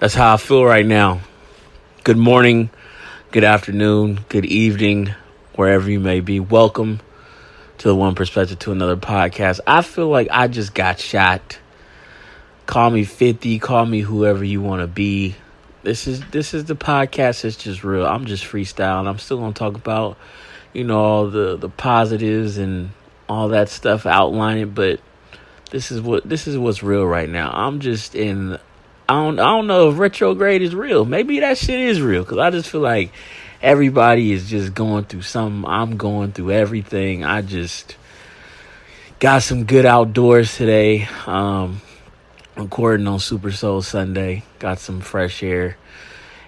That's how I feel right now. Good morning, good afternoon, good evening, wherever you may be. Welcome to the One Perspective to Another podcast. I feel like I just got shot. Call me 50, call me whoever you want to be. This is this is the podcast It's just real. I'm just freestyling. I'm still going to talk about you know all the the positives and all that stuff outlining, but this is what this is what's real right now. I'm just in I don't I don't know if retrograde is real. Maybe that shit is real because I just feel like everybody is just going through something. I'm going through everything. I just got some good outdoors today. Um, recording on Super Soul Sunday. Got some fresh air,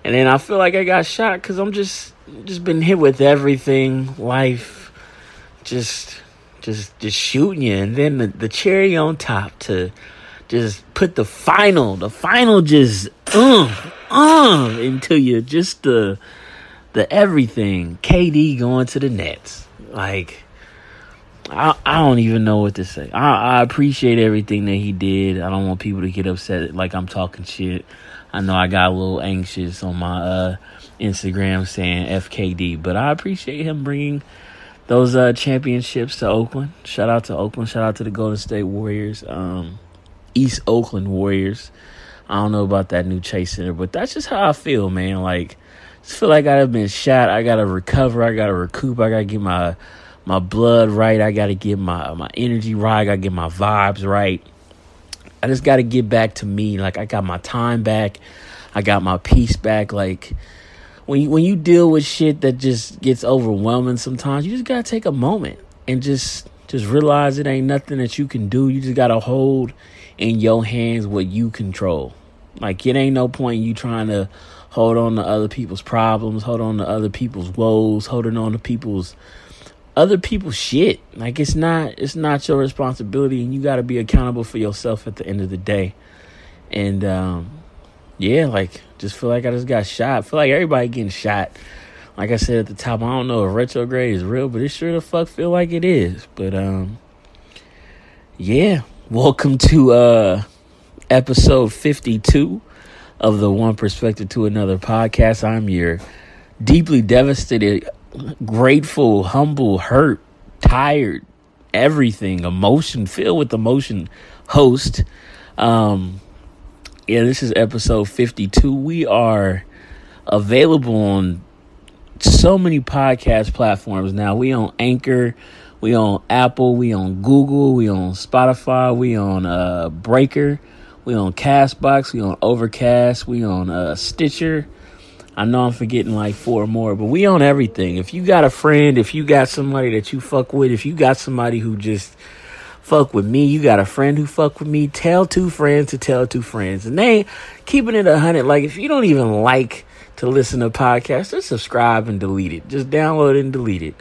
and then I feel like I got shot because I'm just just been hit with everything. Life, just just just shooting you, and then the, the cherry on top to just put the final, the final just uh, uh, into you, just the the everything. KD going to the Nets, like I I don't even know what to say. I I appreciate everything that he did. I don't want people to get upset like I'm talking shit. I know I got a little anxious on my uh, Instagram saying FKD, but I appreciate him bringing those uh, championships to Oakland. Shout out to Oakland. Shout out to the Golden State Warriors. Um, East Oakland Warriors. I don't know about that new Chase Center, but that's just how I feel, man. Like, I feel like I've been shot. I gotta recover. I gotta recoup. I gotta get my my blood right. I gotta get my my energy right. I gotta get my vibes right. I just gotta get back to me. Like I got my time back. I got my peace back. Like when you, when you deal with shit that just gets overwhelming, sometimes you just gotta take a moment and just just realize it ain't nothing that you can do. You just gotta hold in your hands what you control. Like it ain't no point you trying to hold on to other people's problems, hold on to other people's woes, holding on to people's other people's shit. Like it's not it's not your responsibility and you got to be accountable for yourself at the end of the day. And um yeah, like just feel like I just got shot. feel like everybody getting shot. Like I said at the top, I don't know if retrograde is real, but it sure the fuck feel like it is. But um yeah, Welcome to uh, episode 52 of the One Perspective to Another podcast. I'm your deeply devastated, grateful, humble, hurt, tired, everything, emotion, filled with emotion host. Um, yeah, this is episode 52. We are available on so many podcast platforms now. We on Anchor, we on Apple, we on Google, we on Spotify, we on uh, Breaker, we on Castbox, we on Overcast, we on uh, Stitcher. I know I'm forgetting like four more, but we on everything. If you got a friend, if you got somebody that you fuck with, if you got somebody who just fuck with me, you got a friend who fuck with me, tell two friends to tell two friends. And they keeping it a hundred. Like if you don't even like to listen to podcasts, just subscribe and delete it. Just download and delete it.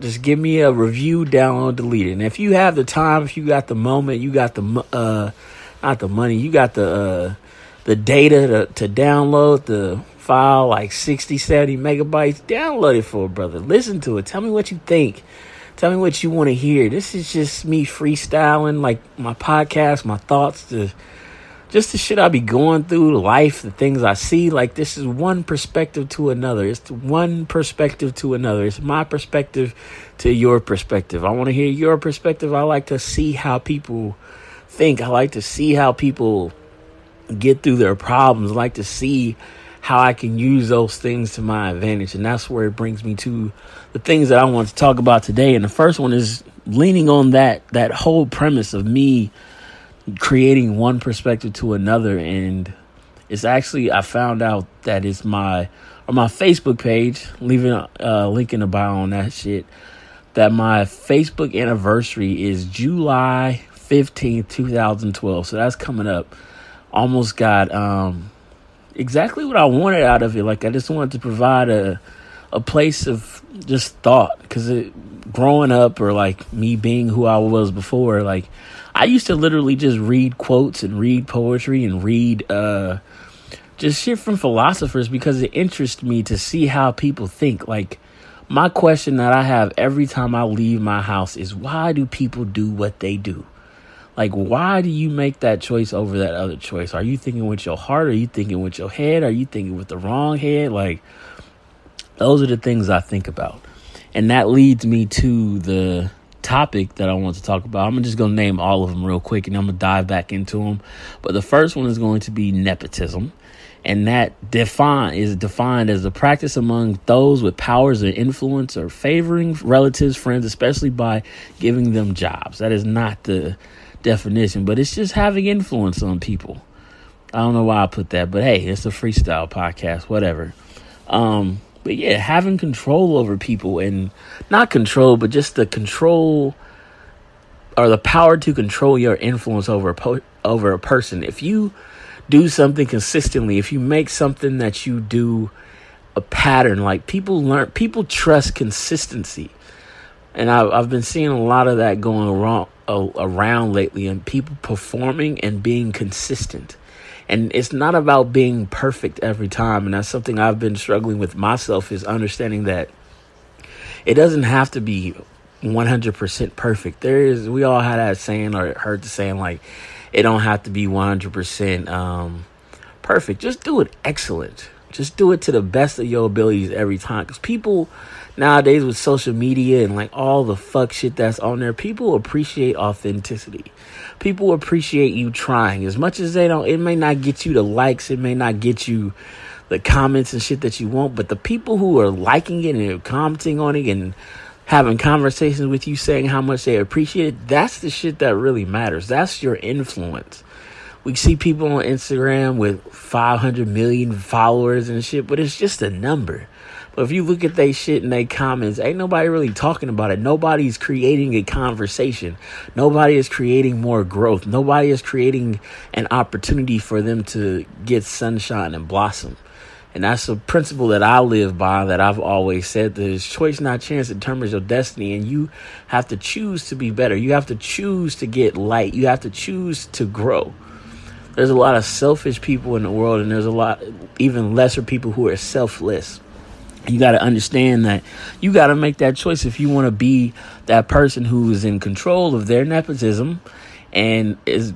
Just give me a review, download, delete it. And if you have the time, if you got the moment, you got the uh, not the money, you got the uh, the data to, to download the file, like 60, 70 megabytes, download it for a brother. Listen to it. Tell me what you think. Tell me what you want to hear. This is just me freestyling, like my podcast, my thoughts, the just the shit I be going through, life, the things I see. Like this is one perspective to another. It's one perspective to another. It's my perspective to your perspective. I want to hear your perspective. I like to see how people think. I like to see how people get through their problems. I like to see how I can use those things to my advantage. And that's where it brings me to the things that I want to talk about today. And the first one is leaning on that that whole premise of me creating one perspective to another and it's actually I found out that it's my on my Facebook page, leaving a uh, link in the bio on that shit. That my Facebook anniversary is July fifteenth, two thousand twelve. So that's coming up. Almost got um exactly what I wanted out of it. Like I just wanted to provide a a place of just thought because it growing up or like me being who I was before, like I used to literally just read quotes and read poetry and read uh, just shit from philosophers because it interests me to see how people think. Like my question that I have every time I leave my house is why do people do what they do? Like, why do you make that choice over that other choice? Are you thinking with your heart? Are you thinking with your head? Are you thinking with the wrong head? Like, those are the things I think about. And that leads me to the topic that I want to talk about. I'm just going to name all of them real quick and I'm going to dive back into them. But the first one is going to be nepotism. And that define is defined as the practice among those with powers or influence or favoring relatives, friends, especially by giving them jobs. That is not the definition, but it's just having influence on people. I don't know why I put that, but hey, it's a freestyle podcast, whatever. Um, but yeah, having control over people and not control, but just the control or the power to control your influence over a po- over a person. If you do something consistently, if you make something that you do a pattern, like people learn, people trust consistency, and I've, I've been seeing a lot of that going around around lately, and people performing and being consistent. And it's not about being perfect every time. And that's something I've been struggling with myself is understanding that it doesn't have to be 100% perfect. There is, we all had that saying or heard the saying like, it don't have to be 100% um, perfect. Just do it excellent. Just do it to the best of your abilities every time. Because people nowadays with social media and like all the fuck shit that's on there, people appreciate authenticity. People appreciate you trying as much as they don't. It may not get you the likes, it may not get you the comments and shit that you want, but the people who are liking it and commenting on it and having conversations with you saying how much they appreciate it, that's the shit that really matters. That's your influence. We see people on Instagram with 500 million followers and shit, but it's just a number. But if you look at they shit and they comments, ain't nobody really talking about it. Nobody's creating a conversation. Nobody is creating more growth. Nobody is creating an opportunity for them to get sunshine and blossom. And that's a principle that I live by that I've always said that is choice, not chance, determines your destiny. And you have to choose to be better. You have to choose to get light. You have to choose to grow. There's a lot of selfish people in the world, and there's a lot, even lesser people who are selfless you got to understand that you got to make that choice if you want to be that person who is in control of their nepotism and is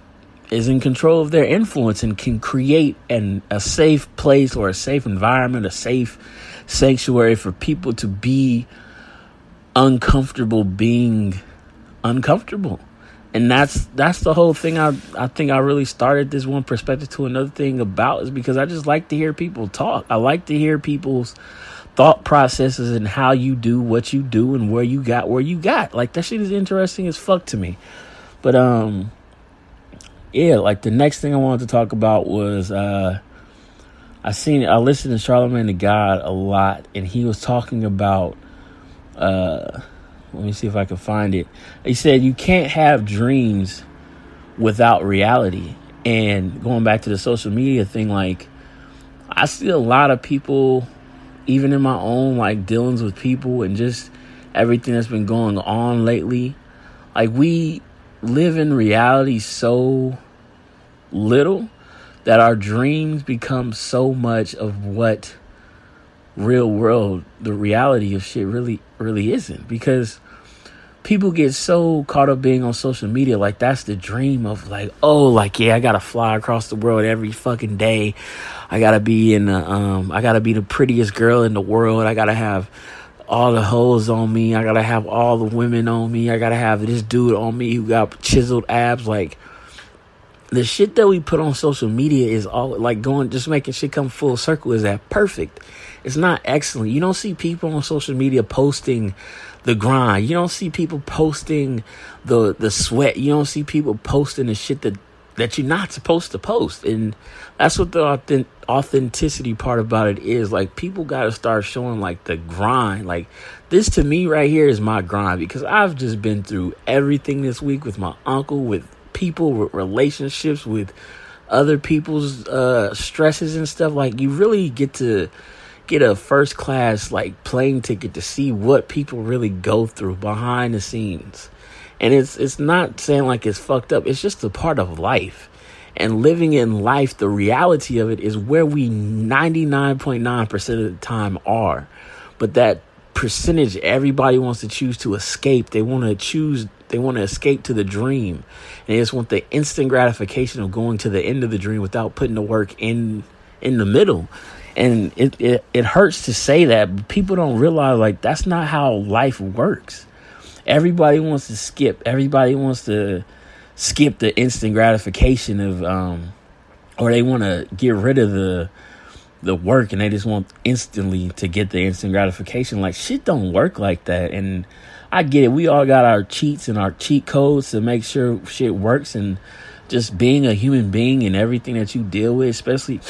is in control of their influence and can create an a safe place or a safe environment, a safe sanctuary for people to be uncomfortable being uncomfortable. And that's that's the whole thing I I think I really started this one perspective to another thing about is because I just like to hear people talk. I like to hear people's thought processes and how you do what you do and where you got where you got. Like that shit is interesting as fuck to me. But um yeah, like the next thing I wanted to talk about was uh I seen I listened to Charlemagne the God a lot and he was talking about uh let me see if I can find it. He said you can't have dreams without reality. And going back to the social media thing like I see a lot of people even in my own like dealings with people and just everything that's been going on lately, like we live in reality so little that our dreams become so much of what real world the reality of shit really really isn't. Because people get so caught up being on social media like that's the dream of like oh like yeah i gotta fly across the world every fucking day. I gotta be in the um i gotta be the prettiest girl in the world. I gotta have all the hoes on me. I gotta have all the women on me. I gotta have this dude on me who got chiseled abs. Like the shit that we put on social media is all like going just making shit come full circle is that perfect it's not excellent you don't see people on social media posting the grind. You don't see people posting the the sweat. You don't see people posting the shit that that you're not supposed to post. And that's what the authentic, authenticity part about it is. Like people got to start showing like the grind. Like this to me right here is my grind because I've just been through everything this week with my uncle, with people, with relationships, with other people's uh stresses and stuff. Like you really get to get a first class like plane ticket to see what people really go through behind the scenes. And it's it's not saying like it's fucked up. It's just a part of life. And living in life, the reality of it is where we 99.9% of the time are. But that percentage everybody wants to choose to escape. They want to choose They want to escape to the dream. And they just want the instant gratification of going to the end of the dream without putting the work in in the middle. And it, it, it hurts to say that, but people don't realize like that's not how life works. Everybody wants to skip. Everybody wants to skip the instant gratification of um or they want to get rid of the the work and they just want instantly to get the instant gratification. Like shit don't work like that. And I get it. We all got our cheats and our cheat codes to make sure shit works and just being a human being and everything that you deal with, especially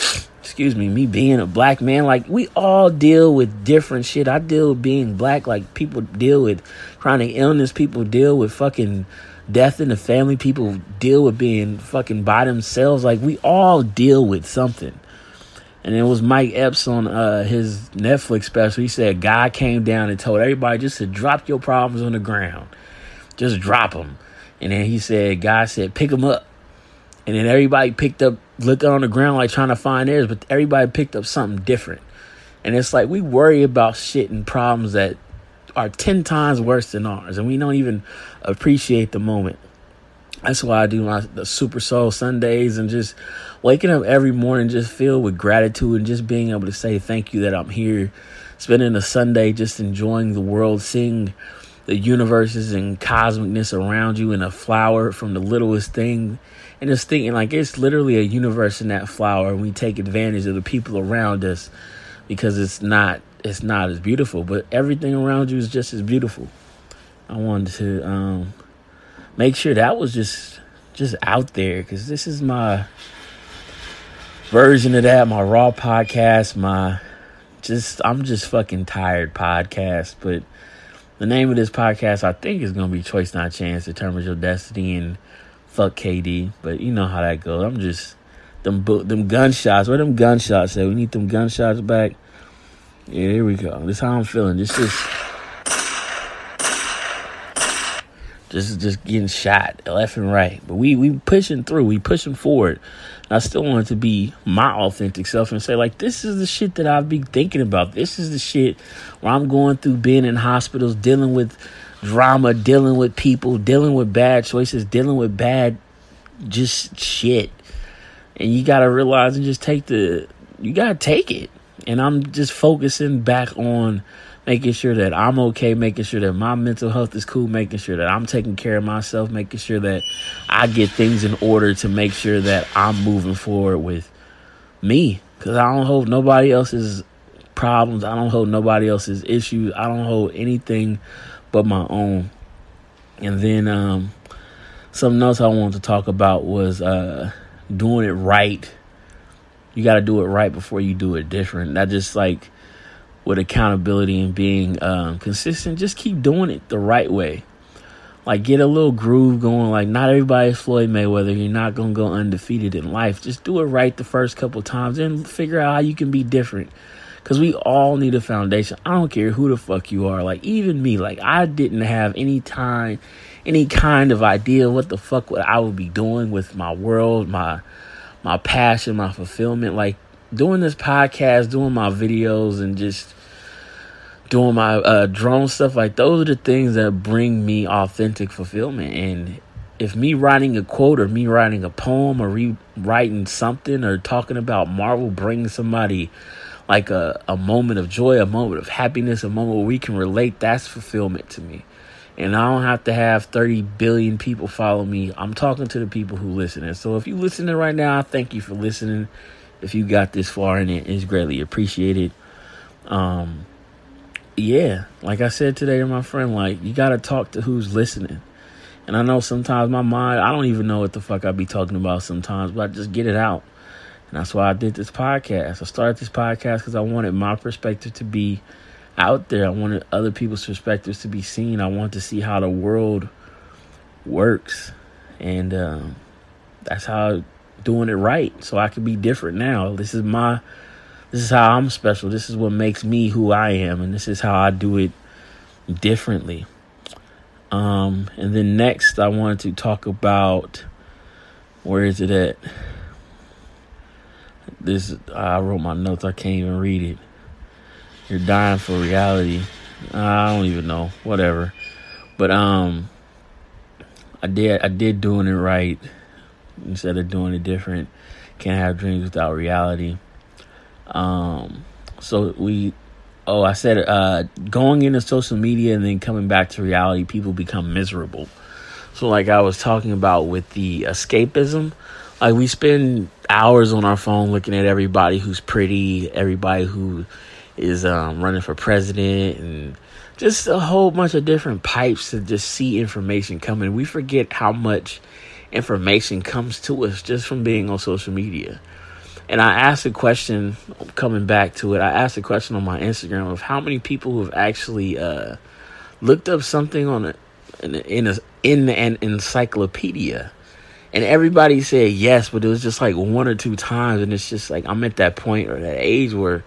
excuse me, me being a black man, like we all deal with different shit. I deal with being black, like people deal with chronic illness, people deal with fucking death in the family, people deal with being fucking by themselves. Like we all deal with something. And it was Mike Epps on uh, his Netflix special. He said, God came down and told everybody just to drop your problems on the ground. Just drop them. And then he said, God said, pick them up. And then everybody picked up, looking on the ground like trying to find theirs, but everybody picked up something different. And it's like we worry about shit and problems that are 10 times worse than ours. And we don't even appreciate the moment. That's why I do my the Super Soul Sundays and just waking up every morning just filled with gratitude and just being able to say thank you that I'm here, spending a Sunday just enjoying the world, seeing the universes and cosmicness around you and a flower from the littlest thing and just thinking like it's literally a universe in that flower and we take advantage of the people around us because it's not it's not as beautiful but everything around you is just as beautiful. I wanted to um make sure that was just just out there because this is my version of that my raw podcast my just i'm just fucking tired podcast but the name of this podcast i think is going to be choice not chance determines your destiny and fuck kd but you know how that goes i'm just them them gunshots where them gunshots at we need them gunshots back yeah here we go this is how i'm feeling this is just just getting shot left and right. But we we pushing through, we pushing forward. And I still want to be my authentic self and say like this is the shit that I've been thinking about. This is the shit where I'm going through being in hospitals, dealing with drama, dealing with people, dealing with bad choices, dealing with bad just shit. And you gotta realize and just take the you gotta take it. And I'm just focusing back on making sure that I'm okay, making sure that my mental health is cool, making sure that I'm taking care of myself, making sure that I get things in order to make sure that I'm moving forward with me. Because I don't hold nobody else's problems, I don't hold nobody else's issues, I don't hold anything but my own. And then um, something else I wanted to talk about was uh, doing it right. You got to do it right before you do it different. Not just like with accountability and being um, consistent, just keep doing it the right way. Like get a little groove going. Like not everybody's Floyd Mayweather. You're not gonna go undefeated in life. Just do it right the first couple times and figure out how you can be different. Cause we all need a foundation. I don't care who the fuck you are. Like even me. Like I didn't have any time, any kind of idea what the fuck what I would be doing with my world, my my passion, my fulfillment. Like doing this podcast, doing my videos, and just doing my uh, drone stuff, like those are the things that bring me authentic fulfillment. And if me writing a quote or me writing a poem or rewriting something or talking about Marvel brings somebody like a, a moment of joy, a moment of happiness, a moment where we can relate, that's fulfillment to me. And I don't have to have 30 billion people follow me. I'm talking to the people who listen. And so if you listening right now, I thank you for listening if you got this far in it, it's greatly appreciated. Um, yeah, like I said today to my friend, like you gotta talk to who's listening. And I know sometimes my mind, I don't even know what the fuck I'd be talking about sometimes, but I just get it out. And that's why I did this podcast. I started this podcast because I wanted my perspective to be out there. I wanted other people's perspectives to be seen. I want to see how the world works. And um, that's how doing it right so I can be different now. This is my this is how I'm special. This is what makes me who I am and this is how I do it differently. Um and then next I wanted to talk about where is it at? This I wrote my notes. I can't even read it. You're dying for reality. I don't even know. Whatever. But um I did I did doing it right instead of doing it different. Can't have dreams without reality. Um, so we, oh, I said uh, going into social media and then coming back to reality, people become miserable. So, like I was talking about with the escapism, like we spend hours on our phone looking at everybody who's pretty, everybody who is um, running for president, and just a whole bunch of different pipes to just see information coming. We forget how much information comes to us just from being on social media. And I asked a question, coming back to it, I asked a question on my Instagram of how many people have actually uh, looked up something on a, in, a, in an encyclopedia. And everybody said yes, but it was just like one or two times. And it's just like I'm at that point or that age where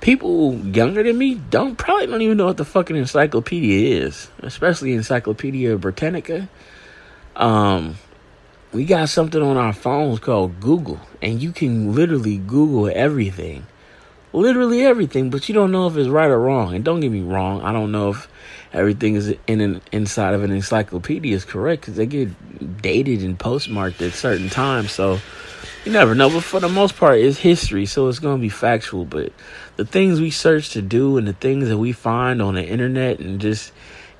people younger than me don't probably don't even know what the fucking encyclopedia is, especially Encyclopedia Britannica. Um, we got something on our phones called Google, and you can literally Google everything. Literally everything, but you don't know if it's right or wrong. And don't get me wrong, I don't know if everything is in an inside of an encyclopedia is correct because they get dated and postmarked at certain times. So you never know. But for the most part, it's history, so it's going to be factual. But the things we search to do and the things that we find on the internet and just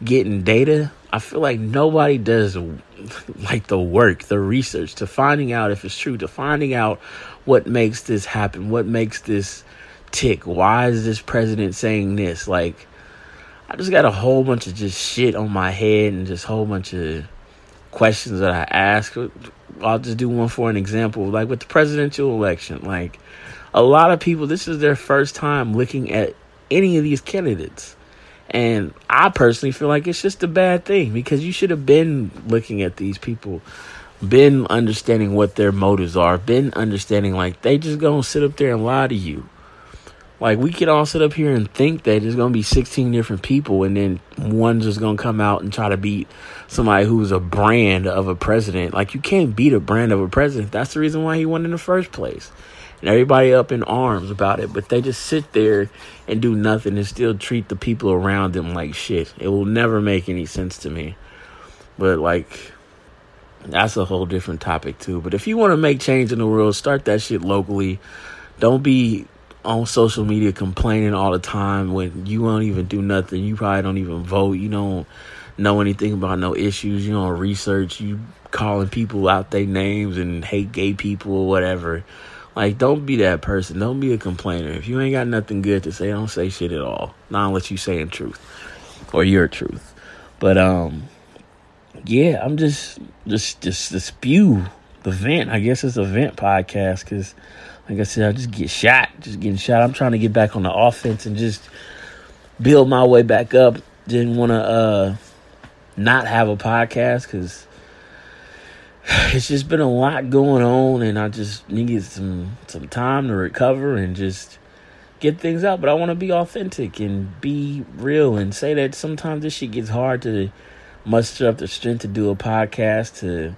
getting data, I feel like nobody does like the work, the research to finding out if it's true, to finding out what makes this happen, what makes this tick. Why is this president saying this? Like, I just got a whole bunch of just shit on my head and just whole bunch of questions that I ask. I'll just do one for an example, like with the presidential election. Like, a lot of people, this is their first time looking at any of these candidates. And I personally feel like it's just a bad thing because you should have been looking at these people, been understanding what their motives are, been understanding like they just gonna sit up there and lie to you. Like we could all sit up here and think that there's gonna be 16 different people, and then one's just gonna come out and try to beat somebody who's a brand of a president. Like you can't beat a brand of a president. That's the reason why he won in the first place and everybody up in arms about it, but they just sit there and do nothing and still treat the people around them like shit. It will never make any sense to me. But like that's a whole different topic too. But if you want to make change in the world, start that shit locally. Don't be on social media complaining all the time when you won't even do nothing. You probably don't even vote. You don't know anything about no issues. You don't research. You calling people out their names and hate gay people or whatever. Like, don't be that person. Don't be a complainer. If you ain't got nothing good to say, don't say shit at all. Not unless you saying truth or your truth. But um, yeah, I'm just just just the spew the vent. I guess it's a vent podcast because, like I said, I just get shot, just getting shot. I'm trying to get back on the offense and just build my way back up. Didn't want to uh not have a podcast because it's just been a lot going on and I just needed some some time to recover and just get things out. But I want to be authentic and be real and say that sometimes this shit gets hard to muster up the strength to do a podcast, to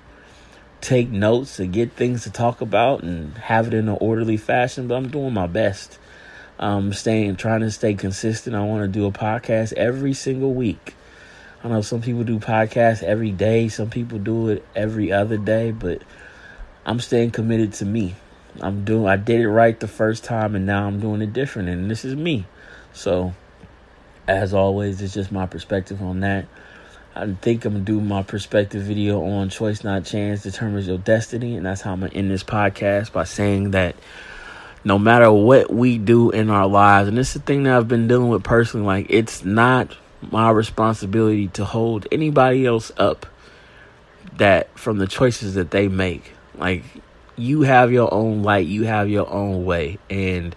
take notes, to get things to talk about and have it in an orderly fashion. But I'm doing my best. I'm staying trying to stay consistent. I want to do a podcast every single week. I know some people do podcasts every day, some people do it every other day, but I'm staying committed to me. I'm doing I did it right the first time and now I'm doing it different and this is me. So as always, it's just my perspective on that. I think I'm gonna do my perspective video on choice not chance determines your destiny, and that's how I'm gonna end this podcast by saying that no matter what we do in our lives, and this is the thing that I've been dealing with personally, like it's not my responsibility to hold anybody else up that from the choices that they make. Like you have your own light, you have your own way and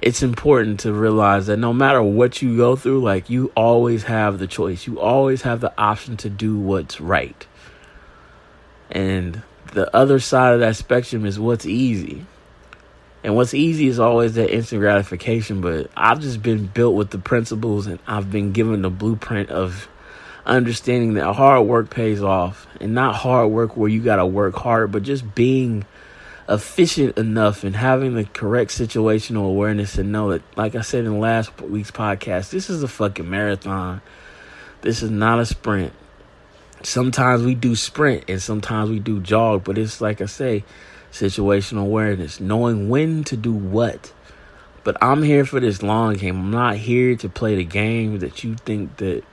it's important to realize that no matter what you go through, like you always have the choice. You always have the option to do what's right. And the other side of that spectrum is what's easy. And what's easy is always that instant gratification, but I've just been built with the principles and I've been given the blueprint of understanding that hard work pays off and not hard work where you got to work hard, but just being efficient enough and having the correct situational awareness and know that, like I said in last week's podcast, this is a fucking marathon. This is not a sprint. sometimes we do sprint and sometimes we do jog, but it's like I say, situational awareness, knowing when to do what. But I'm here for this long game. I'm not here to play the game that you think that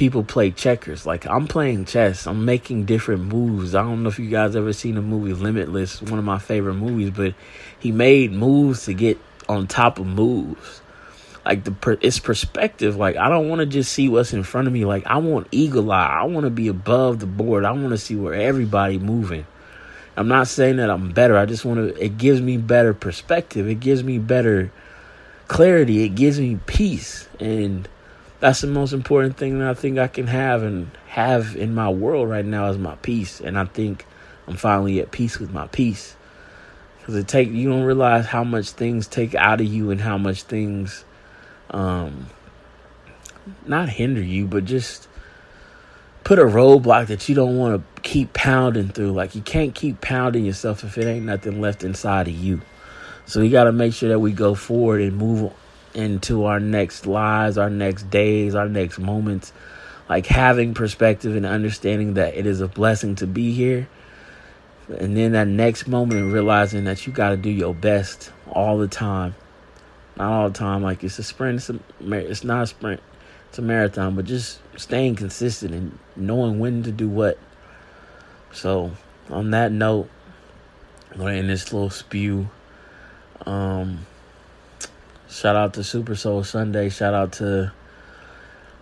people play checkers. Like I'm playing chess. I'm making different moves. I don't know if you guys ever seen the movie Limitless, one of my favorite movies, but he made moves to get on top of moves. Like the per, it's perspective. Like I don't want to just see what's in front of me. Like I want eagle eye. I want to be above the board. I want to see where everybody moving. I'm not saying that I'm better. I just want to. It gives me better perspective. It gives me better clarity. It gives me peace, and that's the most important thing that I think I can have and have in my world right now is my peace. And I think I'm finally at peace with my peace. Because it take you don't realize how much things take out of you and how much things um not hinder you, but just put a roadblock that you don't want to keep pounding through. Like you can't keep pounding yourself if it ain't nothing left inside of you. So we got to make sure that we go forward and move into our next lives, our next days, our next moments. Like having perspective and understanding that it is a blessing to be here. And then that next moment and realizing that you got to do your best all the time. Not all the time. Like it's a sprint. It's, a, it's not a sprint. It's a marathon. But just staying consistent and knowing when to do what. So on that note, I'm going to end this little spew. Um, Shout out to Super Soul Sunday. Shout out to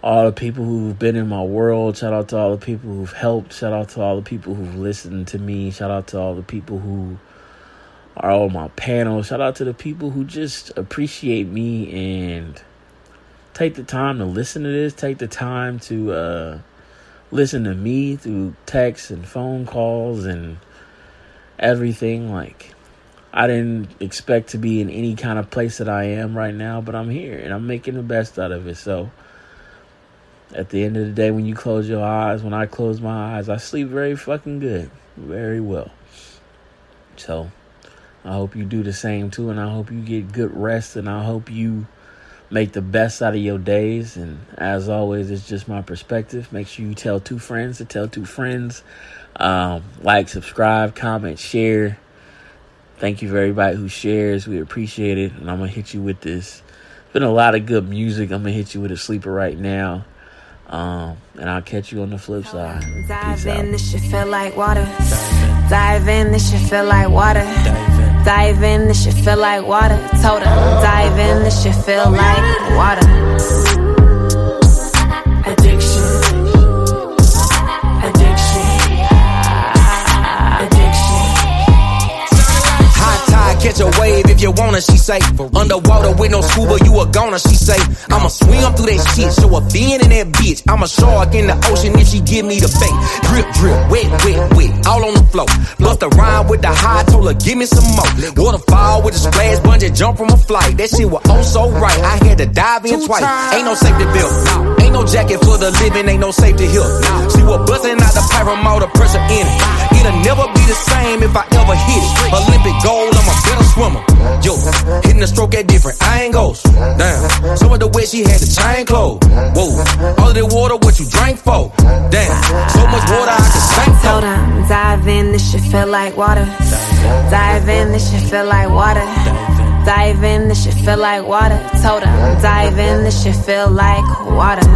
all the people who've been in my world. Shout out to all the people who've helped. Shout out to all the people who've listened to me. Shout out to all the people who are on my panel. Shout out to the people who just appreciate me and take the time to listen to this. Take the time to uh, listen to me through texts and phone calls and everything. Like, I didn't expect to be in any kind of place that I am right now, but I'm here and I'm making the best out of it. So at the end of the day, when you close your eyes, when I close my eyes, I sleep very fucking good, very well. So I hope you do the same too, and I hope you get good rest, and I hope you make the best out of your days. And as always, it's just my perspective. Make sure you tell two friends to tell two friends. Um, like, subscribe, comment, share Thank you for everybody who shares. We appreciate it. And I'm going to hit you with this. Been a lot of good music. I'm going to hit you with a sleeper right now. Um, and I'll catch you on the flip side. Dive in, this shit feel like water. Dive in, this shit feel like water. Dive in, this shit feel like water. Her, dive in, this shit feel like water. If you wanna, she say. Underwater with no scuba, you a goner, she say. I'ma swim through that shit, show a fin in that bitch. I'm a shark in the ocean if she give me the bait. Drip, drip, wet, wet, wet, all on the floor. Bust a rhyme with the high, told her give me some more. Waterfall with a splash, bungee jump from a flight. That shit was oh so right, I had to dive in twice. Ain't no safety belt, ain't no jacket for the living, ain't no safety here. She was busting out the pyramid, the pressure in it. It'll never be the same if I ever hit it. Olympic gold, I'm a better swimmer. Yo, hitting the stroke at different angles. Damn, some of the way she had the chain closed. Whoa, all of the water, what you drank for? Damn, so much water I could sink for. Hold on, dive in, this shit feel like water. Dive in, this shit feel like water. Dive in, this shit feel like water. Told her, dive in, this shit feel like water.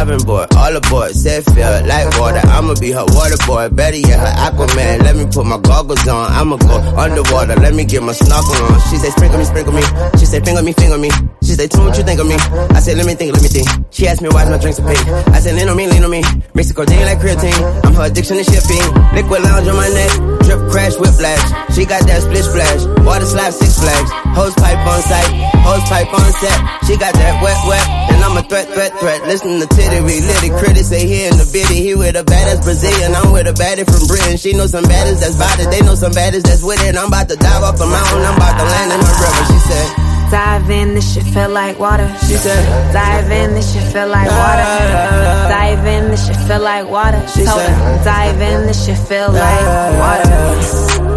Diving board, all aboard, said feel like water. I'ma be her water boy, better yet her Aquaman. Let me put my goggles on, I'ma go underwater. Let me get my snorkel on. She say sprinkle me, sprinkle me. She say finger me, finger me. She say tell me what you think of me. I said let me think, let me think. She asked me why my drinks are pink. I said lean on me, lean on me. Mix codeine like creatine. I'm her addiction to shipping. Liquid lounge on my neck, drip crash whiplash. She got that split splash, water slap six flags. Hose pipe on site, hose pipe on set. She got that wet wet, and I'm a threat threat threat. Listen to titty we lit it. Critics say he in the biddy. He with a baddest Brazilian. I'm with a baddie from Britain. She know some baddies that's about it. They know some baddies that's with it. I'm about to dive off the mountain. I'm about to land in the river. She said. Dive in, this shit feel like water. She said, Dive in, this shit feel like water. Dive in, this shit feel like water. She Told said, her, Dive in, this shit feel like water.